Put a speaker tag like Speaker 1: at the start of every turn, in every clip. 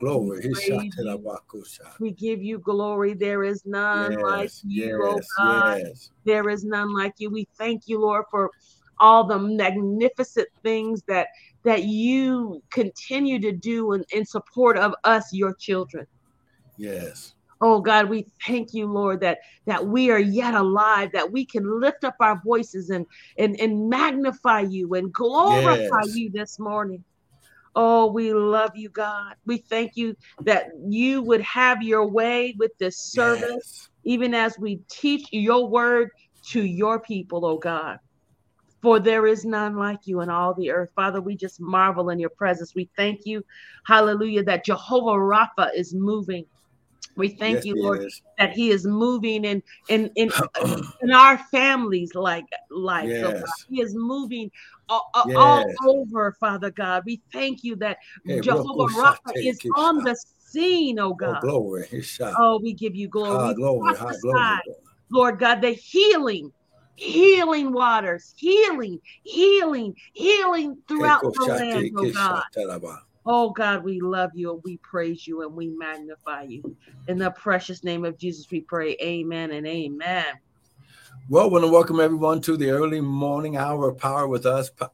Speaker 1: glory.
Speaker 2: We praise you. We give you glory. There is none
Speaker 1: Yes,
Speaker 2: like you, oh God.
Speaker 1: yes.
Speaker 2: There is none like you. We thank you, Lord, for all the magnificent things that that you continue to do in, in support of us, your children.
Speaker 1: Yes.
Speaker 2: Oh God, we thank you, Lord, that that we are yet alive, that we can lift up our voices and and, and magnify you and glorify
Speaker 1: Yes.
Speaker 2: you this morning. Oh, we love you, God. We thank you that you would have your way with this service,
Speaker 1: Yes.
Speaker 2: even as we teach your word to your people, oh God. For there is none like you in all the earth. Father, we just marvel in your presence. We thank you, hallelujah, that Jehovah Rapha is moving. We thank
Speaker 1: Yes,
Speaker 2: you, Lord, that He is moving in in in in our families like life. So oh
Speaker 1: God,
Speaker 2: He is moving all, all- all over, Father God. We thank you that
Speaker 1: Hey,
Speaker 2: Jehovah Rapha is on the scene, oh
Speaker 1: Oh,
Speaker 2: God.
Speaker 1: glory.
Speaker 2: Oh, we give you glory. We
Speaker 1: glory. Glory.
Speaker 2: Lord God, the healing, healing waters, healing, healing, healing throughout the land, oh God. Oh God, we love you and we praise you and we magnify you. In the precious name of Jesus, we pray. Amen and amen.
Speaker 1: Well, I want to welcome everyone to the early morning hour of power with us, Pa-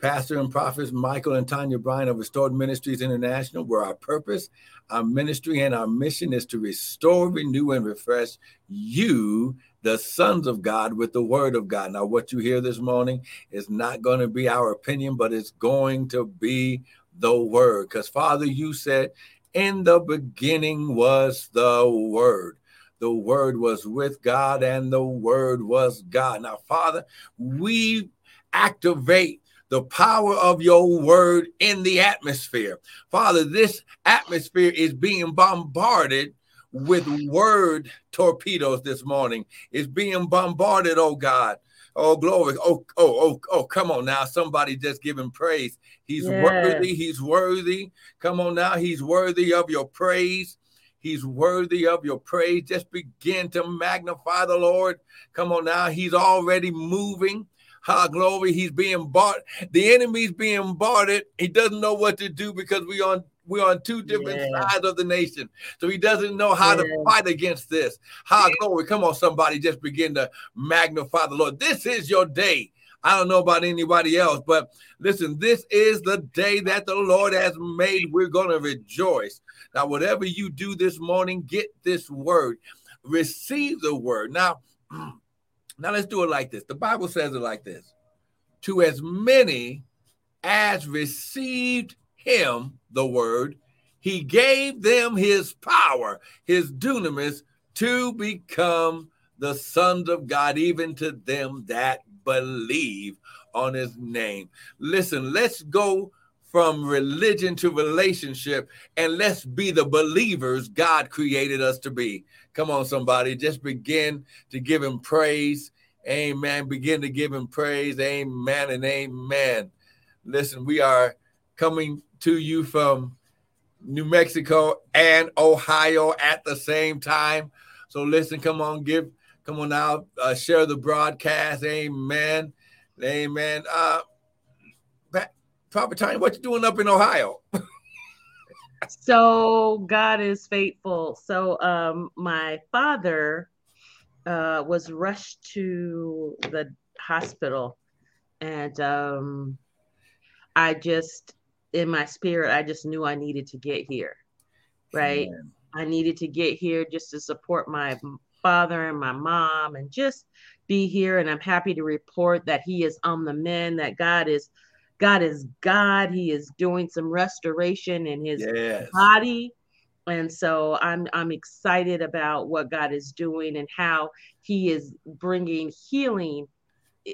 Speaker 1: Pastor and Prophets Michael and Tanya Bryan of Restored Ministries International, where our purpose, our ministry, and our mission is to restore, renew, and refresh you, the sons of God, with the word of God. Now, what you hear this morning is not going to be our opinion, but it's going to be the word. Because, Father, you said, in the beginning was the word the word was with God and the word was God. Now, Father, we activate the power of your word in the atmosphere. Father, this atmosphere is being bombarded with word torpedoes this morning. It's being bombarded, oh God. Oh, glory. Oh, oh, oh, oh, come on now. Somebody just give him praise. He's worthy. He's worthy. Come on now. He's worthy of your praise. He's worthy of your praise. Just begin to magnify the Lord. Come on now. He's already moving. Ha glory. He's being bought. The enemy's being boarded. He doesn't know what to do because we on we're on two different
Speaker 2: Yeah.
Speaker 1: sides of the nation. So he doesn't know how to fight against this. Ha glory. Come on, somebody. Just begin to magnify the Lord. This is your day. I don't know about anybody else, but listen, this is the day that the Lord has made. We're going to rejoice. Now, whatever you do this morning, get this word, receive the word. Now, now let's do it like this. The Bible says it like this To as many as received him, the word, he gave them his power, his dunamis, to become the sons of God, even to them that believe on his name. Listen, let's go from religion to relationship and let's be the believers God created us to be. Come on, somebody, just begin to give him praise. Amen. Begin to give him praise. Amen and amen. Listen, we are coming to you from New Mexico and Ohio at the same time. So listen, come on, give, come on now, uh, share the broadcast. Amen. Amen. Uh, Prophet Tiny, what you doing up in Ohio?
Speaker 2: So God is faithful. So um my father uh was rushed to the hospital and um I just in my spirit I just knew I needed to get here. Right?
Speaker 1: Amen.
Speaker 2: I needed to get here just to support my father and my mom and just be here. And I'm happy to report that he is on the mend, that God is God is God. He is doing some restoration in his
Speaker 1: Yes.
Speaker 2: body. And so I'm I'm excited about what God is doing and how he is bringing healing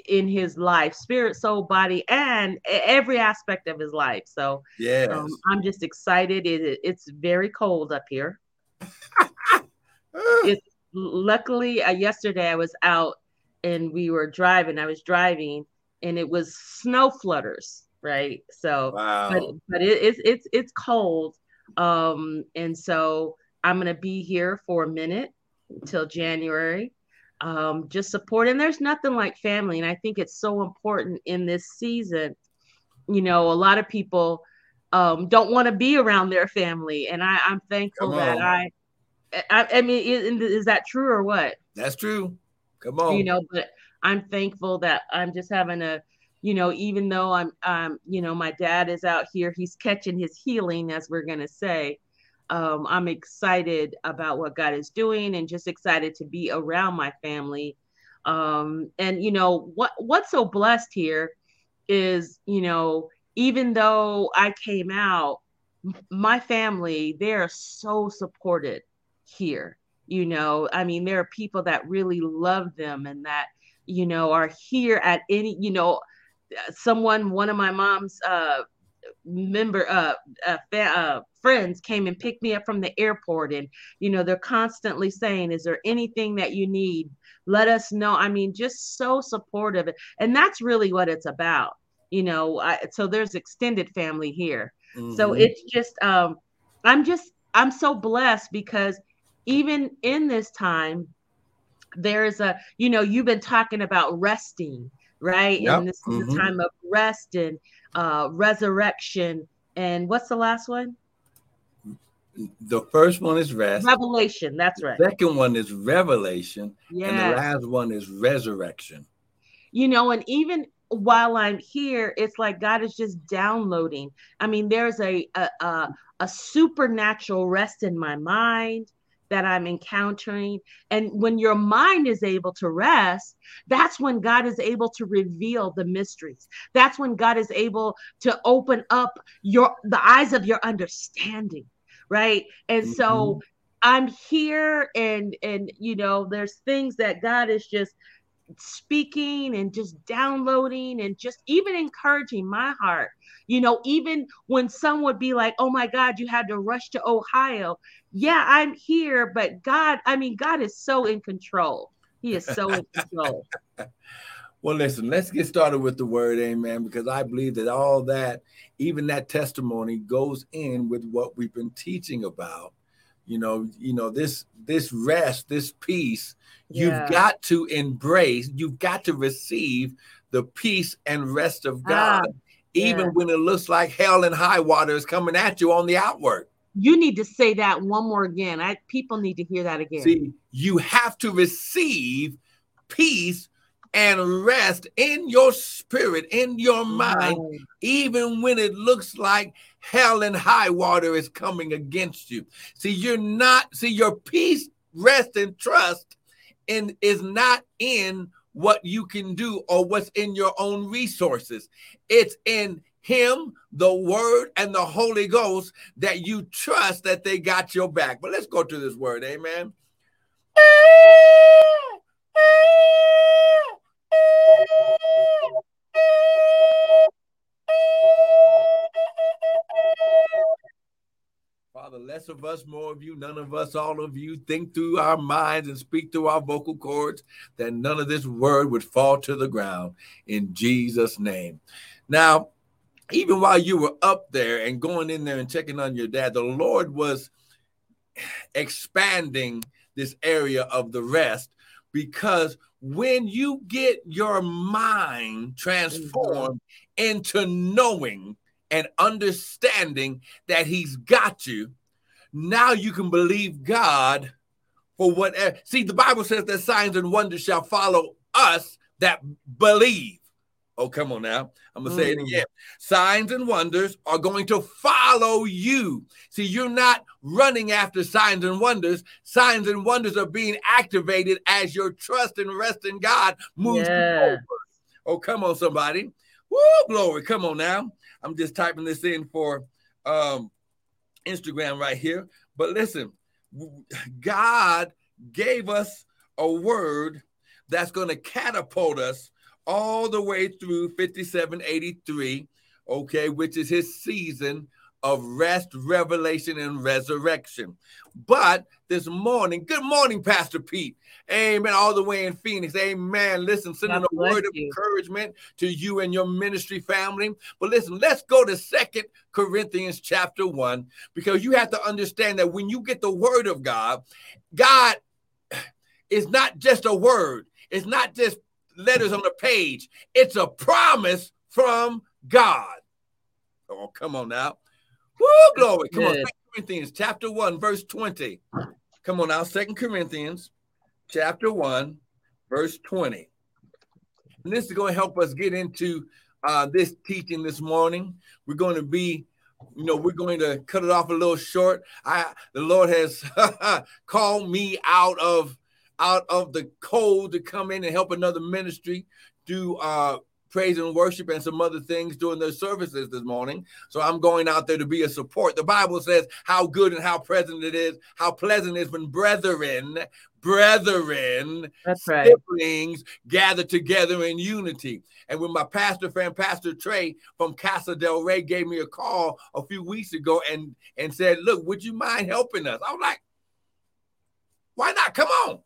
Speaker 2: in his life, spirit, soul, body, and every aspect of his life. So
Speaker 1: Yes.
Speaker 2: um, I'm just excited. It, it's very cold up here. it luckily uh, yesterday I was out and we were driving. I was driving and it was snow flutters, right? So,
Speaker 1: wow.
Speaker 2: but but it, it's it's it's cold, um, and so I'm gonna be here for a minute till January. Um, just support, and there's nothing like family, and I think it's so important in this season. You know, a lot of people um, don't want to be around their family. And I, I'm thankful that I, I, I mean, is, is that true or what?
Speaker 1: That's true. Come on.
Speaker 2: You know, but I'm thankful that I'm just having a, you know, even though I'm, um, you know, my dad is out here, he's catching his healing, as we're gonna say. Um, I'm excited about what God is doing, and just excited to be around my family. Um, and you know what? What's so blessed here is, you know, even though I came out, my family they are so supported here. You know, I mean, there are people that really love them and that you know are here at any, you know someone, one of my mom's uh, member uh, uh, fa- uh, friends came and picked me up from the airport, and you know they're constantly saying, "Is there anything that you need? Let us know." I mean, just so supportive, and that's really what it's about. You know, I, so there's extended family here, mm-hmm. so it's just um, I'm just I'm so blessed because even in this time there's a you know you've been talking about resting right? Yep. And this is mm-hmm. the time of rest and uh, resurrection. And what's the last one?
Speaker 1: The first one is rest.
Speaker 2: Revelation. That's right.
Speaker 1: The second one is revelation. Yes. And the last one is resurrection.
Speaker 2: You know, and even while I'm here, it's like God is just downloading. I mean, there's a a, a, a supernatural rest in my mind that I'm encountering. And when your mind is able to rest, that's when God is able to reveal the mysteries. That's when God is able to open up your the eyes of your understanding, right? And mm-hmm. so I'm here and and you know there's things that God is just speaking and just downloading and just even encouraging my heart. You know, even when some would be like, oh my God, you had to rush to Ohio. Yeah, I'm here, but God, I mean, God is so in control. He is so in control.
Speaker 1: well, listen, let's get started with the word, amen, because I believe that all that, even that testimony, goes in with what we've been teaching about you know you know this this rest this peace yeah. you've got to embrace you've got to receive the peace and rest of ah, god ah, even yeah. when it looks like hell and high water is coming at you on the outward
Speaker 2: you need to say that one more again i people need to hear that again
Speaker 1: see you have to receive peace and rest in your spirit, in your mind, right. even when it looks like hell and high water is coming against you. See, you're not, see, your peace, rest, and trust in is not in what you can do or what's in your own resources. It's in him, the word, and the Holy Ghost that you trust that they got your back. But let's go to this word. Amen. Less of us, more of you, none of us, all of you, think through our minds and speak through our vocal cords that none of this word would fall to the ground in Jesus' name. Now, even while you were up there and going in there and checking on your dad, the Lord was expanding this area of the rest because when you get your mind transformed into knowing and understanding that he's got you, now you can believe God for whatever. See, the Bible says that signs and wonders shall follow us that believe. Oh, come on now. I'm going to say it mm. again. Signs and wonders are going to follow you. See, you're not running after signs and wonders. Signs and wonders are being activated as your trust and rest in God moves yeah. forward. Oh, come on, somebody. Woo, glory. Come on now. I'm just typing this in for um, Instagram right here. But listen, God gave us a word that's going to catapult us all the way through 5783, okay, which is his season of rest, revelation, and resurrection. But this morning, good morning, Pastor Pete. Amen. All the way in Phoenix. Amen. Listen, sending a word you. of encouragement to you and your ministry family. But listen, let's go to Second Corinthians chapter 1, because you have to understand that when you get the word of God, God is not just a word, it's not just letters on a page. It's a promise from God. Oh, come on now. Woo, glory. Come on, Corinthians chapter 1, verse 20. Come on now, Second Corinthians chapter 1, verse 20. And this is going to help us get into uh, this teaching this morning. We're going to be, you know, we're going to cut it off a little short. I the Lord has called me out of out of the cold to come in and help another ministry do uh praise and worship and some other things during their services this morning. So I'm going out there to be a support. The Bible says how good and how present it is, how pleasant it is when brethren, brethren,
Speaker 2: That's right.
Speaker 1: siblings gather together in unity. And when my pastor friend, Pastor Trey from Casa del Rey, gave me a call a few weeks ago and, and said, Look, would you mind helping us? I was like, Why not? Come on.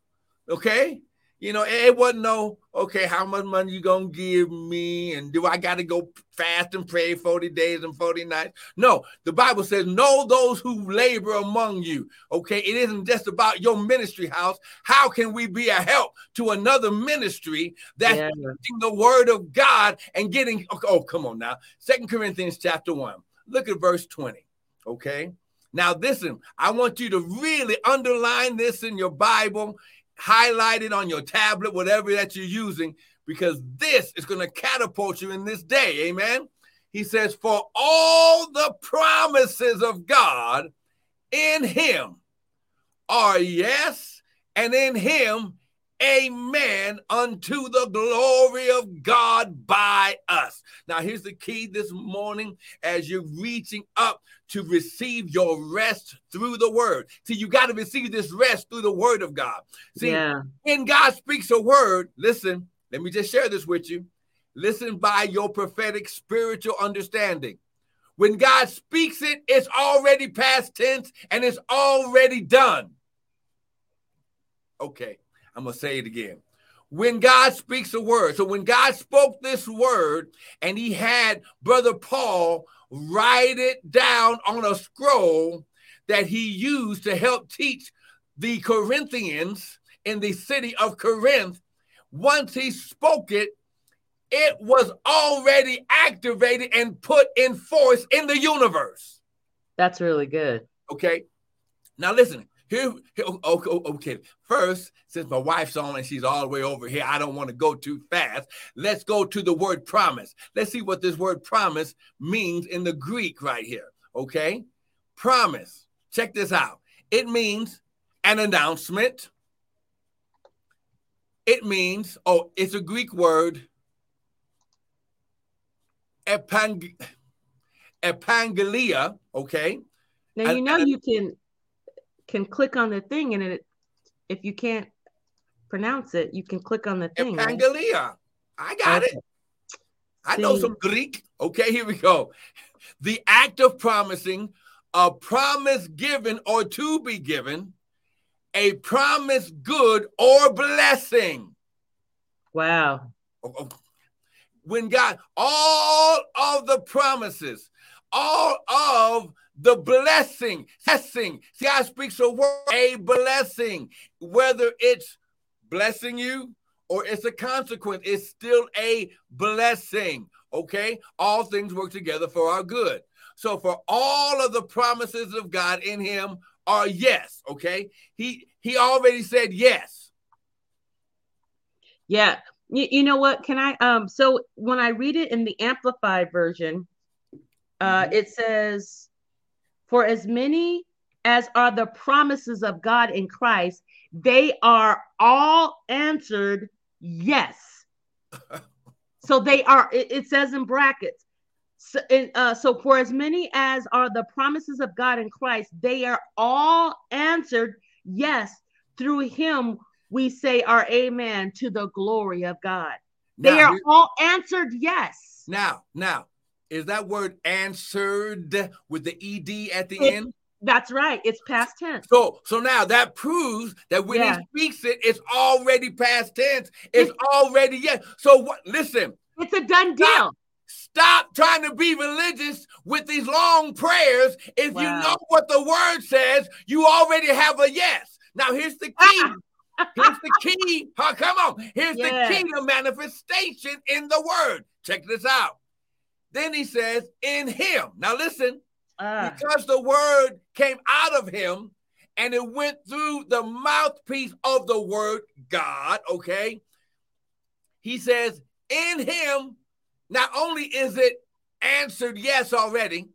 Speaker 1: Okay. You know, it wasn't no, okay, how much money you gonna give me? And do I gotta go fast and pray 40 days and 40 nights? No, the Bible says, know those who labor among you. Okay, it isn't just about your ministry house. How can we be a help to another ministry that's yeah. the word of God and getting oh, come on now. Second Corinthians chapter one. Look at verse 20. Okay. Now, listen, I want you to really underline this in your Bible highlight it on your tablet, whatever that you're using, because this is going to catapult you in this day. Amen. He says, For all the promises of God in him are yes, and in him Amen unto the glory of God by us. Now, here's the key this morning as you're reaching up to receive your rest through the word. See, you got to receive this rest through the word of God. See, yeah. when God speaks a word, listen, let me just share this with you. Listen by your prophetic spiritual understanding. When God speaks it, it's already past tense and it's already done. Okay. I'm going to say it again. When God speaks a word, so when God spoke this word and he had Brother Paul write it down on a scroll that he used to help teach the Corinthians in the city of Corinth, once he spoke it, it was already activated and put in force in the universe.
Speaker 2: That's really good.
Speaker 1: Okay. Now listen, here, here okay, okay, first, since my wife's on and she's all the way over here, I don't want to go too fast. Let's go to the word promise. Let's see what this word promise means in the Greek right here. Okay, promise. Check this out. It means an announcement. It means, oh, it's a Greek word, epang- epangelia, okay?
Speaker 2: Now you know you can can click on the thing and it if you can't pronounce it, you can click on the thing.
Speaker 1: Evangelia. Right? I got okay. it. I know some Greek. Okay, here we go. The act of promising, a promise given or to be given, a promise good or blessing.
Speaker 2: Wow.
Speaker 1: Oh, oh. When God, all of the promises, all of the blessing, blessing. See, I speak a word, a blessing, whether it's blessing you or it's a consequence, it's still a blessing. Okay, all things work together for our good. So, for all of the promises of God in Him are yes. Okay, He He already said yes.
Speaker 2: Yeah, you, you know what? Can I? Um, so when I read it in the Amplified version, uh, mm-hmm. it says for as many as are the promises of God in Christ, they are all answered yes. so they are, it, it, says in brackets. So, uh, so for as many as are the promises of God in Christ, they are all answered yes. Through him, we say our amen to the glory of God. Now, they are all answered yes.
Speaker 1: Now, now, is that word answered with the ed at the it, end?
Speaker 2: That's right. It's past tense.
Speaker 1: So so now that proves that when yeah. he speaks it, it's already past tense. It's, it's already yes. So what listen.
Speaker 2: It's a done deal.
Speaker 1: Stop, stop trying to be religious with these long prayers. If wow. you know what the word says, you already have a yes. Now here's the key. Ah. Here's the key. Oh, come on. Here's yes. the key to manifestation in the word. Check this out. Then he says, in him. Now listen.
Speaker 2: Ah.
Speaker 1: because the word came out of him and it went through the mouthpiece of the word God, okay? He says, in him, not only is it answered yes already,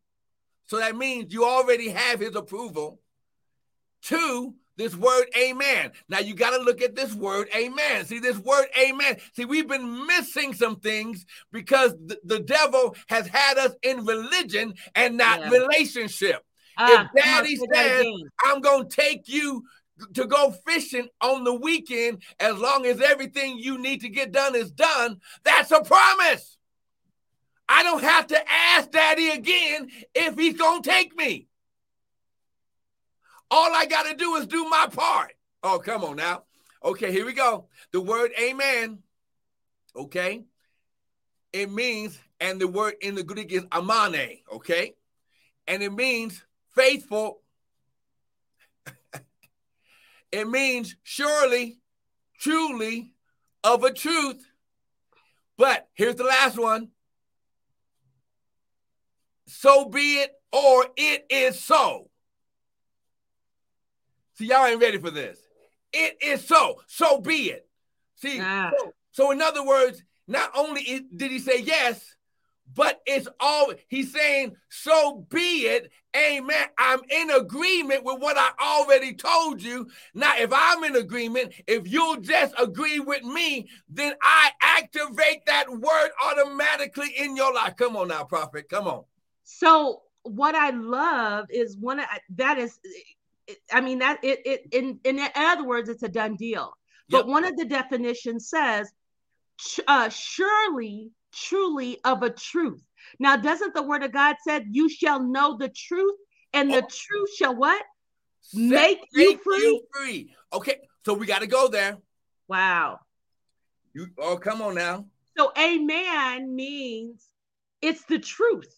Speaker 1: so that means you already have his approval. Two, this word amen. Now you got to look at this word amen. See, this word amen. See, we've been missing some things because the, the devil has had us in religion and not
Speaker 2: Yeah.
Speaker 1: relationship.
Speaker 2: Ah,
Speaker 1: if daddy says. I'm going to take you to go fishing on the weekend as long as everything you need to get done is done, that's a promise. I don't have to ask daddy again if he's going to take me. All I got to do is do my part. Oh, come on now. Okay, here we go. The word amen. Okay. It means, and the word in the Greek is amane. Okay. And it means faithful. it means surely, truly, of a truth. But here's the last one. So be it, or it is so. See, y'all ain't ready for this. It is so. So be it. See,
Speaker 2: Ah.
Speaker 1: so, so in other words, not only did he say yes, but it's all he's saying, so be it. Amen. I'm in agreement with what I already told you. Now, if I'm in agreement, if you'll just agree with me, then I activate that word automatically in your life. Come on now, prophet. Come on.
Speaker 2: So what I love is one of that is, I mean that it it in in other words, it's a done deal. But
Speaker 1: Yep.
Speaker 2: one of the definitions says, uh, surely, truly of a truth. Now, doesn't the word of God said, "You shall know the truth, and the
Speaker 1: Oh.
Speaker 2: truth shall what?"
Speaker 1: Set-
Speaker 2: Make you
Speaker 1: make you free. Okay, so we got to go there.
Speaker 2: Wow.
Speaker 1: You oh, come on now.
Speaker 2: So, amen means it's the truth.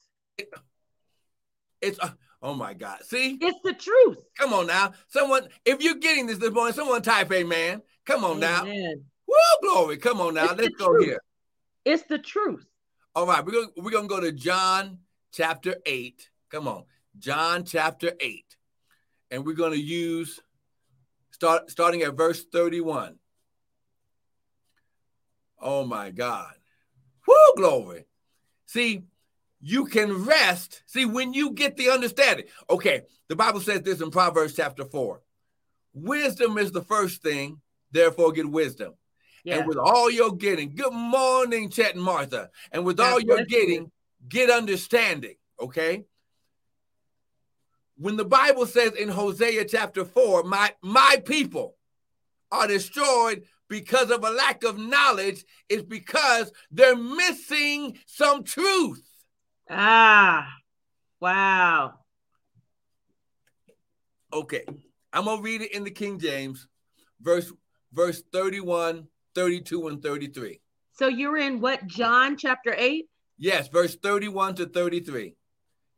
Speaker 1: It's uh, oh my God. See,
Speaker 2: It's the truth.
Speaker 1: come on now. Someone, if you're getting this this morning, someone type a man. Come on now.
Speaker 2: Amen.
Speaker 1: Woo, glory. Come on now.
Speaker 2: It's
Speaker 1: Let's go
Speaker 2: truth.
Speaker 1: here.
Speaker 2: It's the truth.
Speaker 1: All right, we're gonna we're gonna go to John chapter eight. Come on, John chapter eight, and we're gonna use start starting at verse thirty-one. Oh my God, whoo, glory! See, you can rest. See, when you get the understanding. Okay, the Bible says this in Proverbs chapter four: wisdom is the first thing. Therefore, get wisdom.
Speaker 2: Yeah.
Speaker 1: And with all you're getting, good morning, Chet and Martha. And with
Speaker 2: God
Speaker 1: all you're getting, get understanding. Okay. When the Bible says in Hosea chapter 4, my my people are destroyed because of a lack of knowledge, it's because they're missing some truth.
Speaker 2: Ah, wow.
Speaker 1: Okay. I'm gonna read it in the King James, verse verse 31, 32, and 33.
Speaker 2: So you're in what, John chapter 8?
Speaker 1: Yes, verse 31 to 33.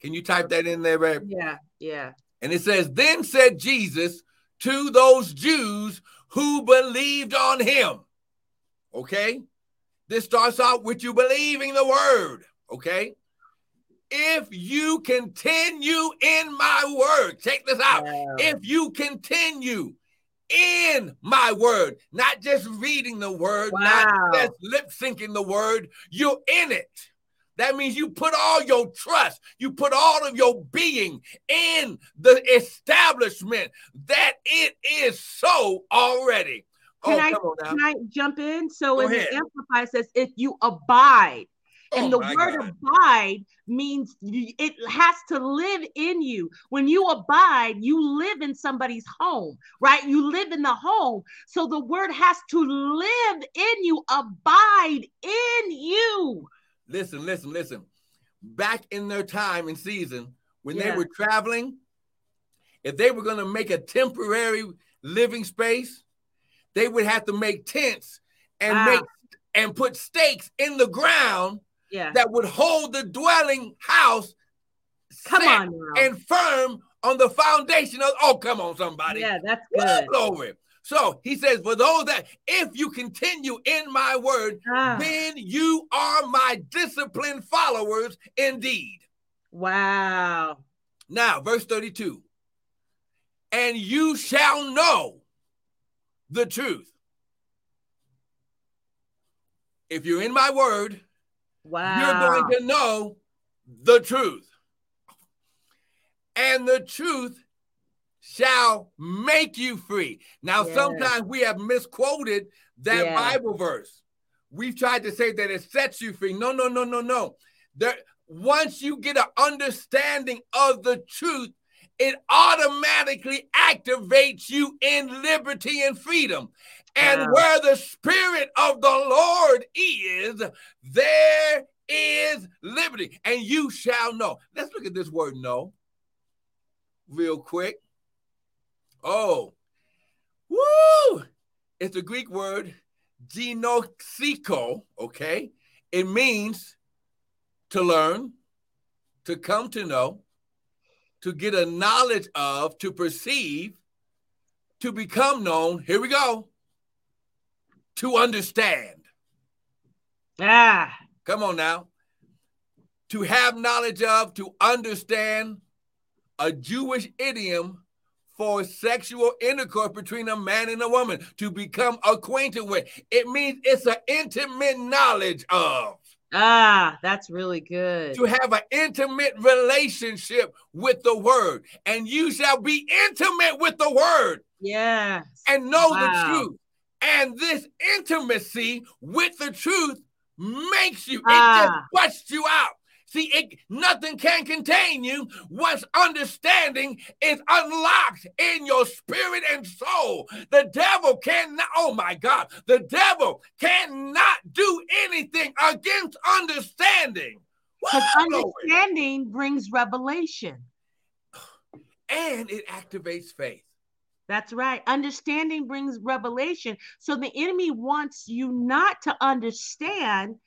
Speaker 1: Can you type that in there, babe?
Speaker 2: Yeah, yeah.
Speaker 1: And it says, Then said Jesus to those Jews who believed on him. Okay? This starts out with you believing the word. Okay? If you continue in my word, check this out.
Speaker 2: Wow.
Speaker 1: If you continue in my word, not just reading the word,
Speaker 2: Wow.
Speaker 1: not just lip syncing the word, you're in it. That means you put all your trust, you put all of your being in the establishment that it is so already.
Speaker 2: Can
Speaker 1: oh,
Speaker 2: I-
Speaker 1: come on now.
Speaker 2: Can I jump in? So
Speaker 1: Go
Speaker 2: in
Speaker 1: ahead.
Speaker 2: the Amplify it says, if you abide,
Speaker 1: Oh,
Speaker 2: and the word
Speaker 1: God.
Speaker 2: abide means it has to live in you. When you abide, you live in somebody's home, right? You live in the home. So the word has to live in you, abide in you.
Speaker 1: Listen, listen, listen. Back in their time and season, when they were traveling, if they were going to make a temporary living space, they would have to make tents and
Speaker 2: Wow.
Speaker 1: make and put stakes in the ground
Speaker 2: Yeah.
Speaker 1: that would hold the dwelling house
Speaker 2: Come on now.
Speaker 1: and firm on the foundation of oh come on somebody
Speaker 2: yeah, that's good.
Speaker 1: glory so he says for those that if you continue in my word
Speaker 2: Ah,
Speaker 1: then you are my disciplined followers indeed
Speaker 2: wow.
Speaker 1: Now, verse 32 and you shall know the truth. If you're in my word, wow. you're going to know the truth. And the truth shall make you free. Now, yes. sometimes we have misquoted that yeah. Bible verse. We've tried to say that it sets you free. No, no, no, no, no. There, once you get an understanding of the truth, it automatically activates you in liberty and freedom. And wow. where the Spirit of the Lord is, there is liberty. And you shall know. Let's look at this word know real quick. Oh, woo! It's a Greek word, genoxiko, okay? It means to learn, to come to know, to get a knowledge of, to perceive, to become known. Here we go. To understand.
Speaker 2: Ah.
Speaker 1: Come on now. To have knowledge of, to understand a Jewish idiom for sexual intercourse between a man and a woman, to become acquainted with. It means it's an intimate knowledge of.
Speaker 2: Ah, that's really good.
Speaker 1: To have an intimate relationship with the word, and you shall be intimate with the word.
Speaker 2: Yes.
Speaker 1: And know wow. the truth. And this intimacy with the truth makes you, ah. it just busts you out. See, it, nothing can contain you once understanding is unlocked in your spirit and soul. The devil cannot, oh my God, the devil cannot do anything against understanding.
Speaker 2: Because understanding brings revelation.
Speaker 1: And it activates faith.
Speaker 2: That's right. Understanding brings revelation. So the enemy wants you not to understand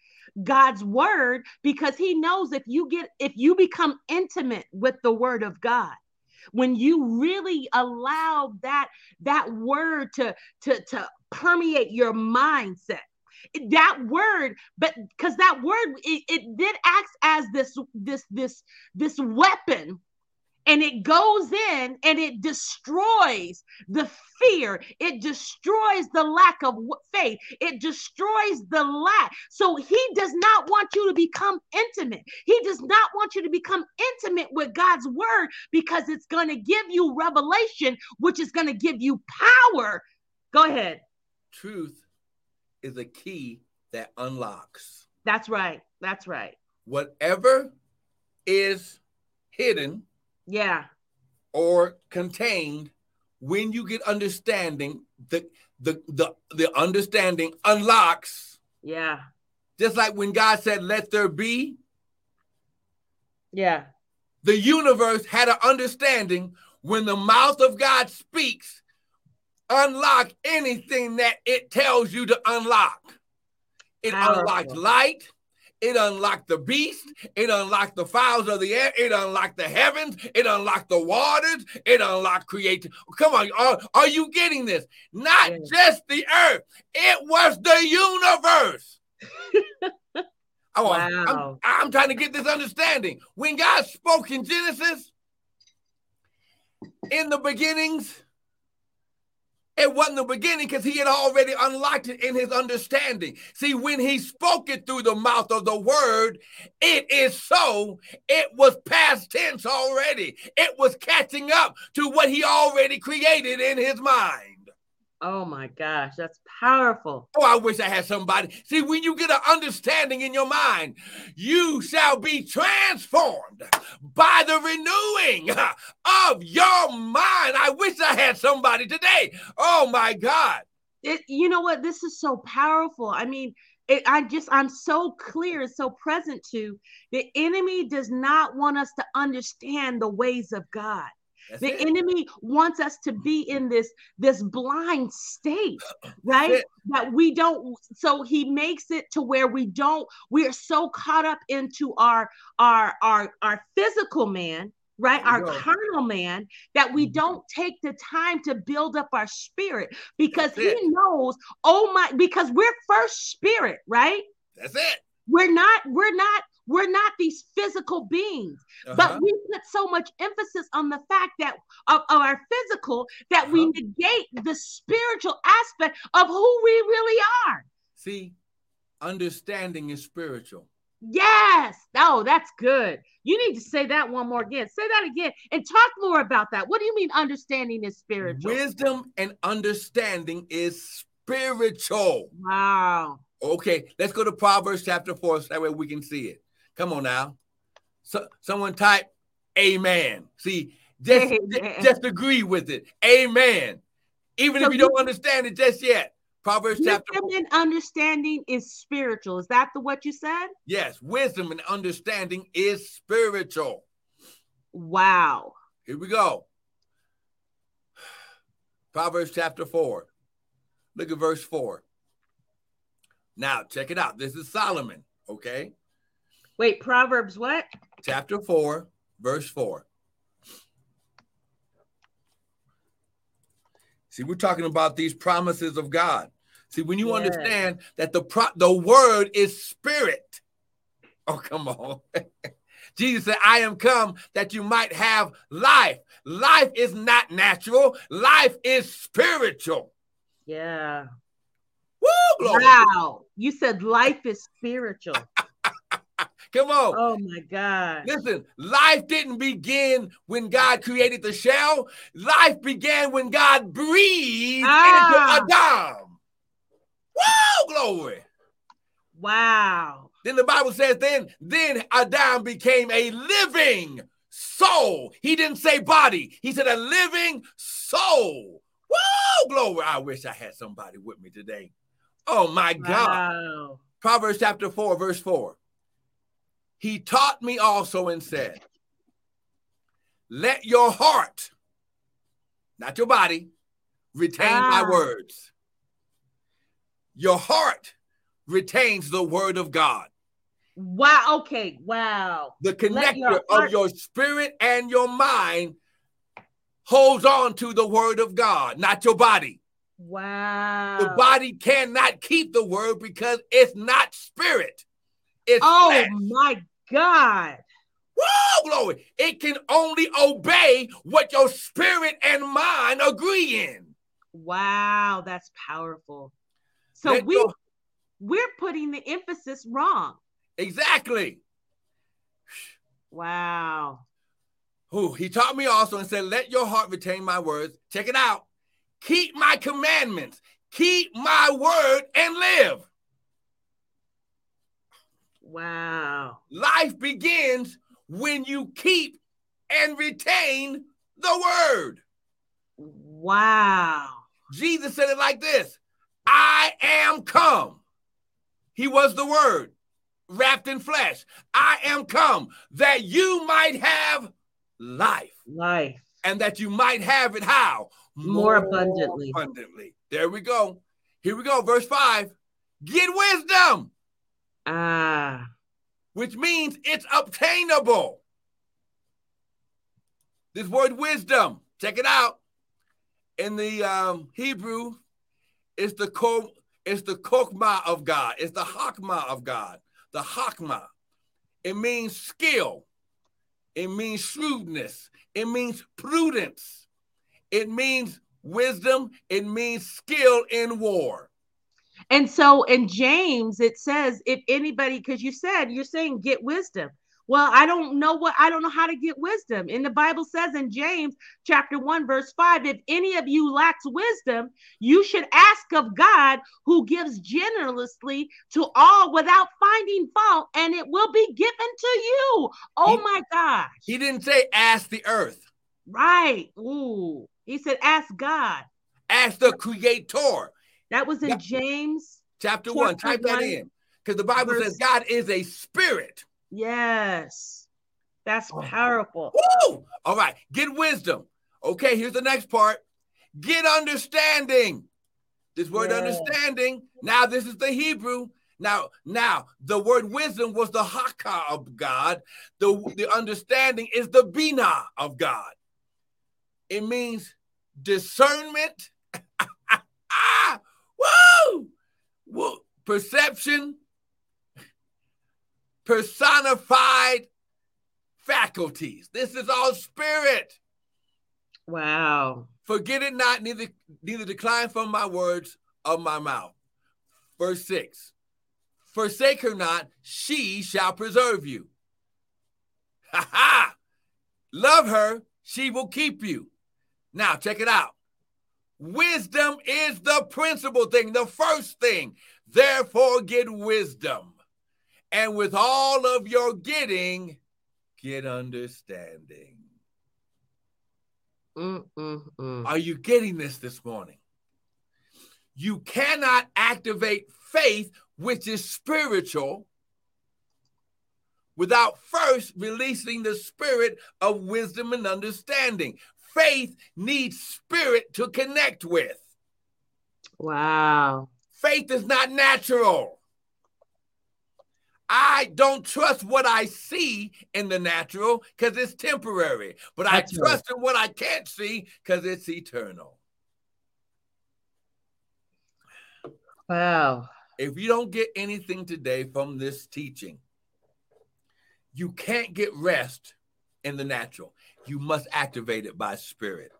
Speaker 2: God's word because he knows if you get if you become intimate with the word of God when you really allow that that word to to to permeate your mindset that word but because that word it, it did act as this this this this weapon and it goes in and it destroys the fear. It destroys the lack of faith. It destroys the lack. So he does not want you to become intimate. He does not want you to become intimate with god's word because it's going to give you revelation which is going to give you power. Go ahead.
Speaker 1: Truth is a key that unlocks.
Speaker 2: That's right. That's right.
Speaker 1: Whatever is hidden
Speaker 2: yeah.
Speaker 1: Or contained when you get understanding, the the the the understanding unlocks.
Speaker 2: Yeah.
Speaker 1: Just like when God said, "Let there be."
Speaker 2: Yeah.
Speaker 1: The universe had an understanding when the mouth of God speaks, unlock anything that it tells you to unlock. It Powerful. unlocks light, it unlocked the beast. It unlocked the fowls of the air. It unlocked the heavens. It unlocked the waters. It unlocked creation. Come on, are, are you getting this? Not yeah. just the earth. It was the universe. oh, wow. I'm, I'm trying to get this understanding. When God spoke in Genesis, in the beginnings, it wasn't the beginning because he had already unlocked it in his understanding. See, when he spoke it through the mouth of the word, it is so. It was past tense already. It was catching up to what he already created in his mind.
Speaker 2: Oh my gosh, that's powerful.
Speaker 1: Oh, I wish I had somebody. See, when you get an understanding in your mind, you shall be transformed by the renewing of your mind. I wish I had somebody today. Oh my God.
Speaker 2: It, you know what? This is so powerful. I mean, it, I just, I'm so clear, so present to the enemy does not want us to understand the ways of God. That's the it. enemy wants us to be in this this blind state, right? That we don't so he makes it to where we don't we are so caught up into our our our our physical man, right? Our carnal man that we mm-hmm. don't take the time to build up our spirit because That's he it. knows, oh my, because we're first spirit, right?
Speaker 1: That's it.
Speaker 2: We're not, we're not, we're not these physical beings.
Speaker 1: Uh-huh.
Speaker 2: But we put so much emphasis on the fact that of, of our physical that we
Speaker 1: Uh-huh.
Speaker 2: negate the spiritual aspect of who we really are.
Speaker 1: See, understanding is spiritual.
Speaker 2: Yes. Oh, that's good. You need to say that one more again. Say that again and talk more about that. What do you mean understanding is spiritual?
Speaker 1: Wisdom and understanding is spiritual.
Speaker 2: Wow.
Speaker 1: Okay, let's go to Proverbs chapter 4 so that way we can see it. Come on now. So, someone type amen. See, just, just agree with it. Amen. Even
Speaker 2: So
Speaker 1: if you don't understand it just yet. Proverbs chapter
Speaker 2: Wisdom and understanding is spiritual. Is that the what you said?
Speaker 1: Yes, wisdom and understanding is spiritual.
Speaker 2: Wow.
Speaker 1: Here we go. Proverbs chapter 4. Look at verse 4. Now, check it out. This is Solomon, okay?
Speaker 2: Wait, Proverbs what?
Speaker 1: Chapter 4, verse 4. See, we're talking about these promises of God. See, when you
Speaker 2: Yeah.
Speaker 1: understand that the pro- the word is spirit. Oh, come on. Jesus said, I am come that you might have life. Life is not natural, life is spiritual.
Speaker 2: Yeah.
Speaker 1: Woo.
Speaker 2: Wow. You said life is spiritual.
Speaker 1: Come on.
Speaker 2: Oh my God.
Speaker 1: Listen, life didn't begin when God created the shell. Life began when God breathed
Speaker 2: Ah.
Speaker 1: into Adam. Woo, glory.
Speaker 2: Wow.
Speaker 1: Then the Bible says, then, then Adam became a living soul. He didn't say body, he said a living soul. Woo, glory. I wish I had somebody with me today. Oh my God.
Speaker 2: Wow.
Speaker 1: Proverbs chapter 4, verse 4. He taught me also and said, Let your heart, not your body, retain my
Speaker 2: Ah.
Speaker 1: words. Your heart retains the word of God.
Speaker 2: Wow. Okay. Wow.
Speaker 1: The connector
Speaker 2: your
Speaker 1: of your spirit and your mind holds on to the word of God, not your body.
Speaker 2: Wow.
Speaker 1: The body cannot keep the word because it's not spirit. It's
Speaker 2: Oh
Speaker 1: flesh.
Speaker 2: my God.
Speaker 1: Woo, glory. It can only obey what your spirit and mind agree in.
Speaker 2: Wow. That's powerful. So
Speaker 1: Let
Speaker 2: we
Speaker 1: your-
Speaker 2: we're putting the emphasis wrong.
Speaker 1: exactly.
Speaker 2: Wow.
Speaker 1: Who he taught me also and said, Let your heart retain my words. Check it out. Keep my commandments, keep my word and live.
Speaker 2: Wow.
Speaker 1: Life begins when you keep and retain the word.
Speaker 2: Wow.
Speaker 1: Jesus said it like this I am come. He was the word wrapped in flesh. I am come that you might have life
Speaker 2: Life.
Speaker 1: and that you might have it how?
Speaker 2: More abundantly.
Speaker 1: abundantly. There we go. Here we go. Verse 5 Get wisdom,
Speaker 2: Ah.
Speaker 1: which means it's obtainable. This word wisdom, check it out. In the um, Hebrew, it's the ko, it's the kokma of God. It's the hakma of God. The hakma. It means skill. It means shrewdness. It means prudence. It means wisdom. It means skill in war.
Speaker 2: And so in James, it says, if anybody, because you said you're saying get wisdom. Well, I don't know what I don't know how to get wisdom. And the Bible says in James chapter 1, verse 5, if any of you lacks wisdom, you should ask of God who gives generously to all without finding fault, and it will be given to you. Oh
Speaker 1: He-
Speaker 2: my gosh.
Speaker 1: He didn't say ask the earth,
Speaker 2: Right. Ooh. He said, ask God.
Speaker 1: ask the creator.
Speaker 2: That was in
Speaker 1: Yeah.
Speaker 2: James.
Speaker 1: Chapter 1.
Speaker 2: Chapter
Speaker 1: Type that in. Because the Bible
Speaker 2: verse-
Speaker 1: says God is a spirit.
Speaker 2: Yes. That's
Speaker 1: Oh.
Speaker 2: powerful.
Speaker 1: Woo! All right. Get wisdom. Okay, here's the next part. Get understanding. This word
Speaker 2: Yeah.
Speaker 1: understanding. Now, this is the Hebrew. Now, now the word wisdom was the haka of God. The, the understanding is the bina of God. It means discernment. woo! Woo! Perception. personified faculties. This is all spirit.
Speaker 2: Wow.
Speaker 1: Forget it not, neither neither decline from my words of my mouth. Verse 6. Forsake her not, she shall preserve you. Ha ha! Love her, she will keep you. Now, check it out. Wisdom is the principal thing, the first thing. Therefore, get wisdom. And with all of your getting, get understanding.
Speaker 2: Mm-mm-mm.
Speaker 1: Are you getting this this morning? You cannot activate faith, which is spiritual, without first releasing the spirit of wisdom and understanding. Faith needs spirit to connect with.
Speaker 2: Wow.
Speaker 1: Faith is not natural. I don't trust what I see in the natural because it's temporary, but
Speaker 2: That's
Speaker 1: I
Speaker 2: right.
Speaker 1: trust in what I can't see because it's eternal.
Speaker 2: Wow.
Speaker 1: If you don't get anything today from this teaching, you can't get rest in the natural. You must activate it by spirit.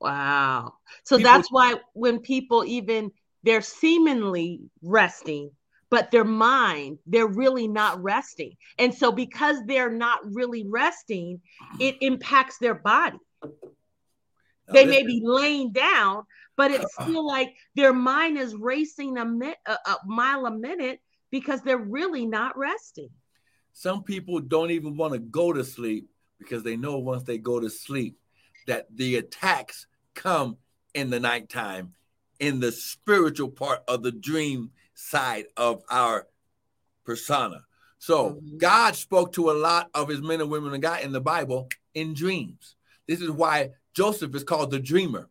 Speaker 2: Wow. So
Speaker 1: People-
Speaker 2: that's why when people even they're seemingly resting, but their mind, they're really not resting. And so because they're not really resting, it impacts their body. They may be laying down, but it's still like their mind is racing a, mi- a, a mile a minute because they're really not resting.
Speaker 1: Some people don't even want to go to sleep because they know once they go to sleep that the attacks come in the nighttime in the spiritual part of the dream side of our persona. So
Speaker 2: Mhm.
Speaker 1: God spoke to a lot of his men and women of God in the Bible in dreams. This is why Joseph is called the dreamer.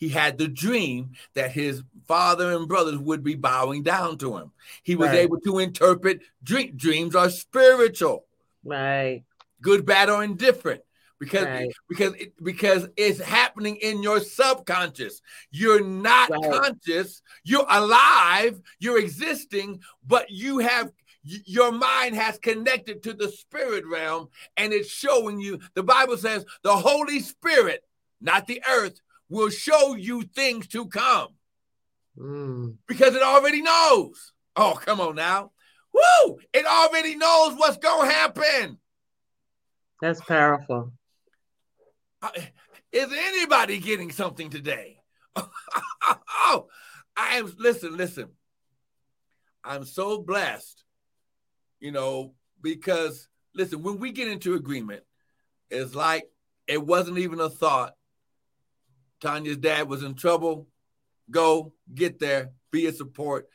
Speaker 1: He had the dream that his father and brothers would be bowing down to him. He was
Speaker 2: Right.
Speaker 1: able to interpret dream. Dreams are spiritual,
Speaker 2: Right.
Speaker 1: good, bad, or indifferent. Because
Speaker 2: Right.
Speaker 1: because it, because it's happening in your subconscious. You're not
Speaker 2: Right.
Speaker 1: conscious. You're alive. You're existing, but you have your mind has connected to the spirit realm, and it's showing you. The Bible says the Holy Spirit, not the earth, will show you things to come
Speaker 2: Mm.
Speaker 1: because it already knows. Oh, come on now. Woo! It already knows what's going to happen.
Speaker 2: That's powerful.
Speaker 1: Uh, Is anybody getting something today? oh, I am. Listen, listen. I'm so blessed, you know, because listen, when we get into agreement, it's like it wasn't even a thought. Tanya's dad was in trouble. Go get there, be a support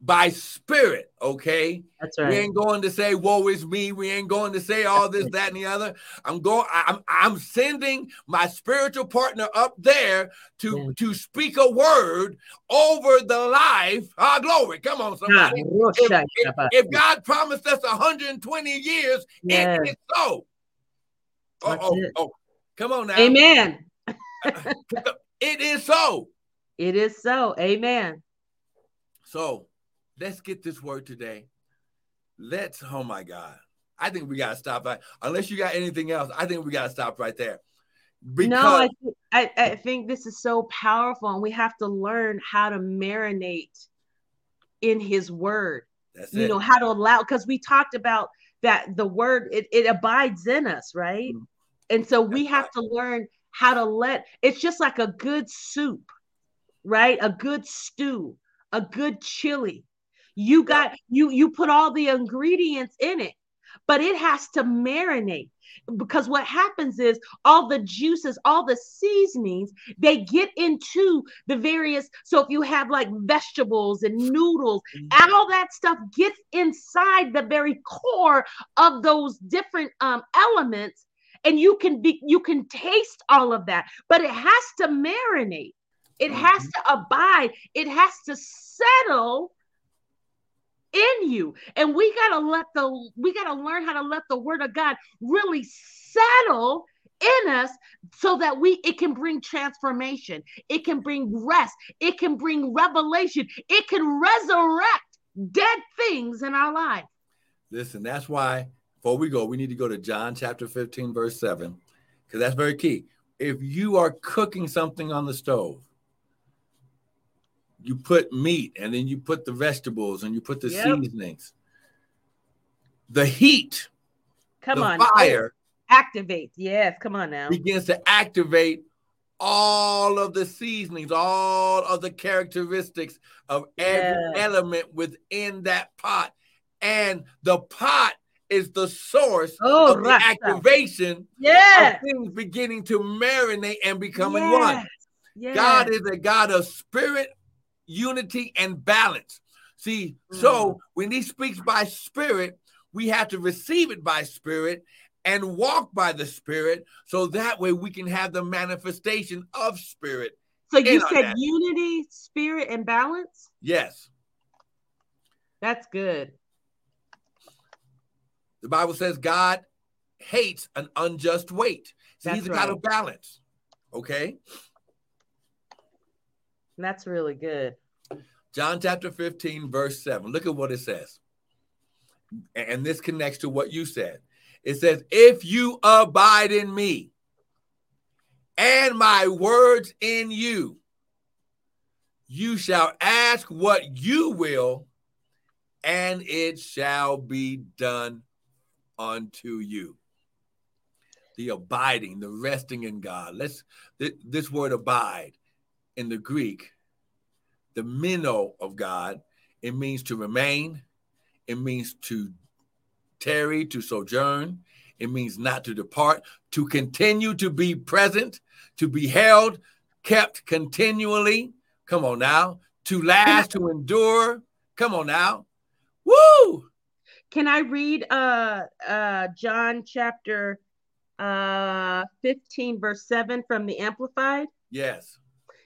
Speaker 1: by spirit, okay?
Speaker 2: That's
Speaker 1: We ain't going to say "woe is me." We ain't going to say all this, that, and the other. I'm going. I'm I'm sending my spiritual partner up there to
Speaker 2: Yeah.
Speaker 1: to speak a word over the life. Ah, glory! Come on, somebody.
Speaker 2: Rosha
Speaker 1: If,
Speaker 2: Shabbat.
Speaker 1: if God promised us 120 years,
Speaker 2: Yes.
Speaker 1: it is so. Oh, oh, oh, come on now.
Speaker 2: Amen.
Speaker 1: It is so.
Speaker 2: It is so. Amen.
Speaker 1: So let's get this word today. Let's, oh my God. I think we got to stop right. Unless you got anything else, I think we got to stop right there. Because
Speaker 2: no, I, thi- I I think this is so powerful, and we have to learn how to marinate in His Word.
Speaker 1: that's
Speaker 2: You
Speaker 1: it.
Speaker 2: know how to allow because we talked about that the Word it, it abides in us, right?
Speaker 1: Mhm.
Speaker 2: And so we
Speaker 1: That's
Speaker 2: have to learn how to let. It's just like a good soup, right? A good stew, a good chili. You got you you put all the ingredients in it, but it has to marinate because what happens is all the juices, all the seasonings, they get into the various. So if you have like vegetables and noodles,
Speaker 1: Mhm.
Speaker 2: all that stuff gets inside the very core of those different um, elements, and you can be you can taste all of that, but it has to marinate. It has
Speaker 1: Mhm.
Speaker 2: to abide. It has to settle in you and we got to let the we got to learn how to let the word of god really settle in us so that we it can bring transformation it can bring rest it can bring revelation it can resurrect dead things in our life.
Speaker 1: Listen, that's why before we go, we need to go to John chapter 15, verse 7, because that's very key. If you are cooking something on the stove, you put meat and then you put the vegetables and you put the yep. seasonings. The heat,
Speaker 2: come
Speaker 1: the
Speaker 2: on,
Speaker 1: fire
Speaker 2: activate. Yes, come on now.
Speaker 1: Begins to activate all of the seasonings, all of the characteristics of every yeah. element within that pot. And the pot is the source oh, of the Rasta. activation
Speaker 2: yeah.
Speaker 1: of things beginning to marinate and becoming yes. one. Yes. God is a God of spirit, unity, and balance. See, mm. so when he speaks by spirit, we have to receive it by spirit and walk by the spirit so that way we can have the manifestation of spirit.
Speaker 2: So you said unity, spirit, and balance?
Speaker 1: Yes.
Speaker 2: That's good.
Speaker 1: The Bible says God hates an unjust weight. So That's he's a right. God of balance. Okay.
Speaker 2: That's really good.
Speaker 1: John chapter 15, verse 7. Look at what it says. And this connects to what you said. It says, If you abide in me and my words in you, you shall ask what you will, and it shall be done unto you. The abiding, the resting in God. Let's this word abide in the Greek, the meno of God, it means to remain, it means to tarry, to sojourn, it means not to depart, to continue to be present, to be held, kept continually. Come on now. To last, to endure. Come on now. Woo!
Speaker 2: Can I read uh uh John chapter uh 15 verse 7 from the amplified?
Speaker 1: Yes.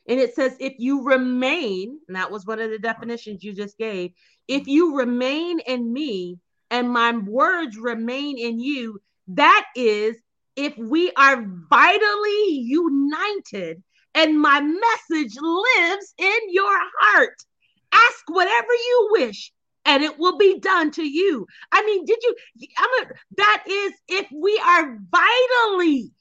Speaker 2: And it says if you remain, and that was one of the definitions you just gave, if you remain in me and my words remain in you, that is if we are vitally united and my message lives in your heart. Ask whatever you wish and it will be done to you. I mean, did you? I'm a, that is if we are vitally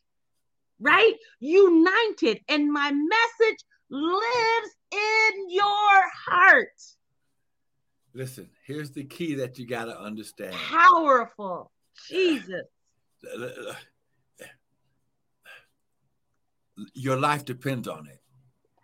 Speaker 2: right united, and my message lives in your heart.
Speaker 1: Listen, here's the key that you got to understand.
Speaker 2: Powerful, Jesus.
Speaker 1: Your life depends on it.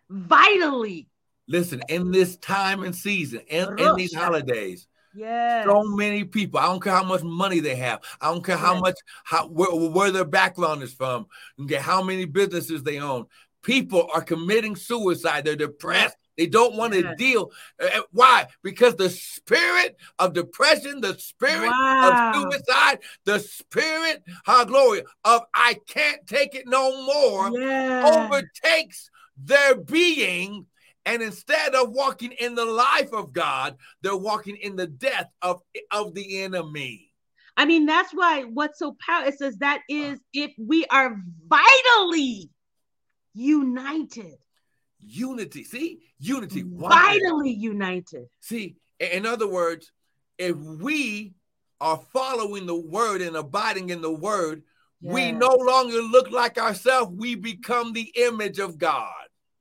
Speaker 2: Vitally.
Speaker 1: Listen, in this time and season, in, in these holidays,
Speaker 2: yeah,
Speaker 1: so many people. I don't care how much money they have. I don't care how much how where, where their background is from. Okay, how many businesses they own. People are committing suicide. They're depressed. They don't want to deal. Uh, why? Because the spirit of depression, the spirit wow. of suicide, the spirit, how glory of I can't take it no more, yeah. overtakes their being and instead of walking in the life of God, they're walking in the death of, of the enemy.
Speaker 2: I mean, that's why what's so powerful, it says that is if we are vitally united.
Speaker 1: Unity. See? Unity.
Speaker 2: Vitally united.
Speaker 1: See, in other words, if we are following the word and abiding in the word, yes. we no longer look like ourselves. We become the image of God.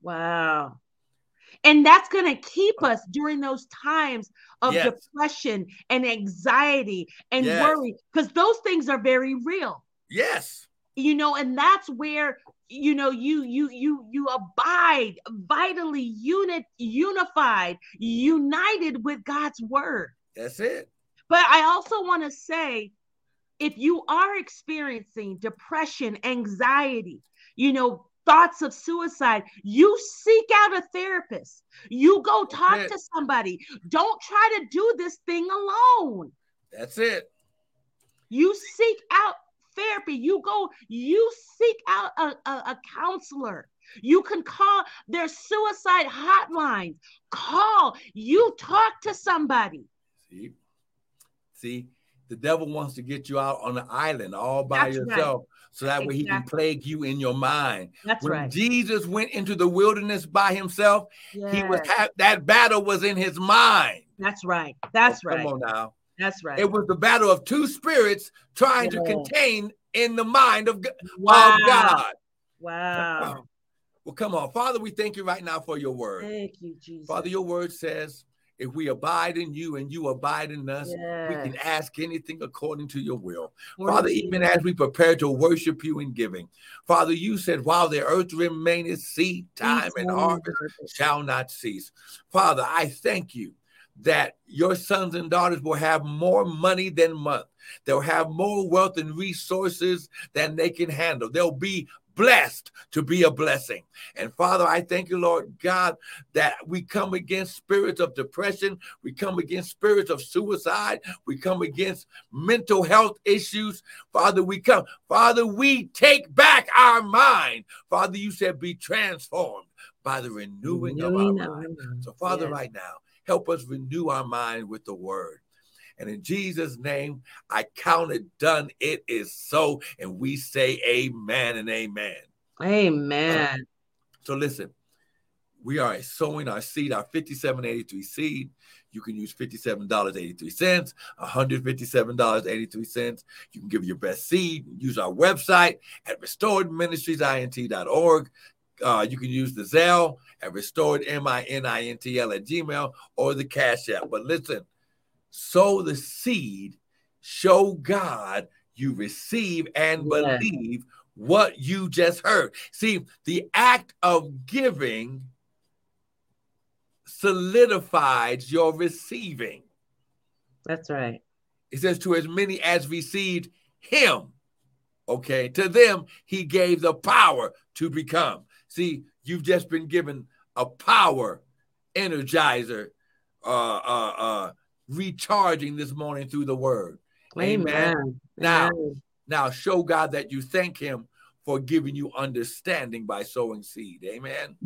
Speaker 2: Wow. And that's going to keep us during those times of yes. depression and anxiety and yes. worry, because those things are very real.
Speaker 1: Yes.
Speaker 2: You know, and that's where you know you you you you abide vitally unit unified united with god's word
Speaker 1: that's it
Speaker 2: but i also want to say if you are experiencing depression anxiety you know thoughts of suicide, you seek out a therapist. You go talk to somebody. Don't try to do this thing alone.
Speaker 1: That's it.
Speaker 2: You seek out therapy. You go, you seek out a, a, a counselor. You can call their suicide hotlines. Call. You talk to somebody.
Speaker 1: See, see, the devil wants to get you out on the island all by That's yourself. Right so that exactly. way he can plague you in your mind.
Speaker 2: That's
Speaker 1: when
Speaker 2: right.
Speaker 1: Jesus went into the wilderness by himself, yes. he was ha- that battle was in his mind.
Speaker 2: That's right. That's
Speaker 1: oh,
Speaker 2: right.
Speaker 1: Come on now.
Speaker 2: That's right.
Speaker 1: It was the battle of two spirits trying yeah. to contain in the mind of, wow. of God.
Speaker 2: Wow.
Speaker 1: Well, come on. Father, we thank you right now for your word.
Speaker 2: Thank you, Jesus.
Speaker 1: Father, your word says if we abide in you and you abide in us, yes. we can ask anything according to your will. Father, even as we prepare to worship you in giving, Father, you said, while the earth remaineth, seed time and harvest shall not cease. Father, I thank you that your sons and daughters will have more money than month. They'll have more wealth and resources than they can handle. They'll be blessed to be a blessing. And Father, I thank you, Lord God, that we come against spirits of depression, we come against spirits of suicide, we come against mental health issues. Father, we come. Father, we take back our mind. Father, you said be transformed by the renewing, renewing of our mind. So, Father, yes. right now, help us renew our mind with the word. And in Jesus' name, I count it done. It is so. And we say amen and amen.
Speaker 2: Amen. Uh,
Speaker 1: so listen, we are sowing our seed, our 5783 seed. You can use $57.83, $157.83. You can give your best seed. Use our website at restoredministriesint.org. Uh, you can use the Zelle at restored M-I-N-I-N-T-L at Gmail or the Cash App. But listen, sow the seed, show God you receive and yeah. believe what you just heard. See, the act of giving solidifies your receiving.
Speaker 2: That's right.
Speaker 1: It says, to as many as received him, okay, to them he gave the power to become. See, you've just been given a power energizer, uh, uh, uh, recharging this morning through the word.
Speaker 2: Amen.
Speaker 1: Amen. Now, now show God that you thank him for giving you understanding by sowing seed. Amen.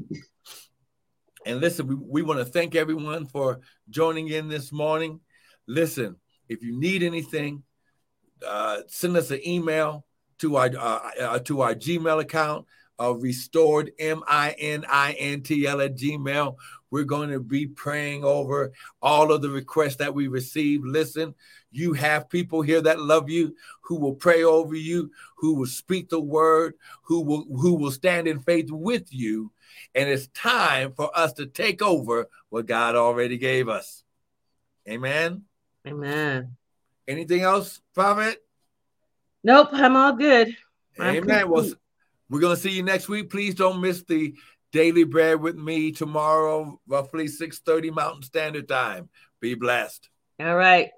Speaker 1: And listen, we, we want to thank everyone for joining in this morning. Listen, if you need anything, uh, send us an email to our uh, uh, to our Gmail account, uh, restored M I N I N T L at Gmail. We're going to be praying over all of the requests that we receive. Listen, you have people here that love you, who will pray over you, who will speak the word, who will who will stand in faith with you. And it's time for us to take over what God already gave us. Amen.
Speaker 2: Amen.
Speaker 1: Anything else, Prophet?
Speaker 2: Nope, I'm all good.
Speaker 1: Amen. Well, we're going to see you next week. Please don't miss the Daily Bread with me tomorrow, roughly 6:30 Mountain Standard Time. Be blessed.
Speaker 2: All right.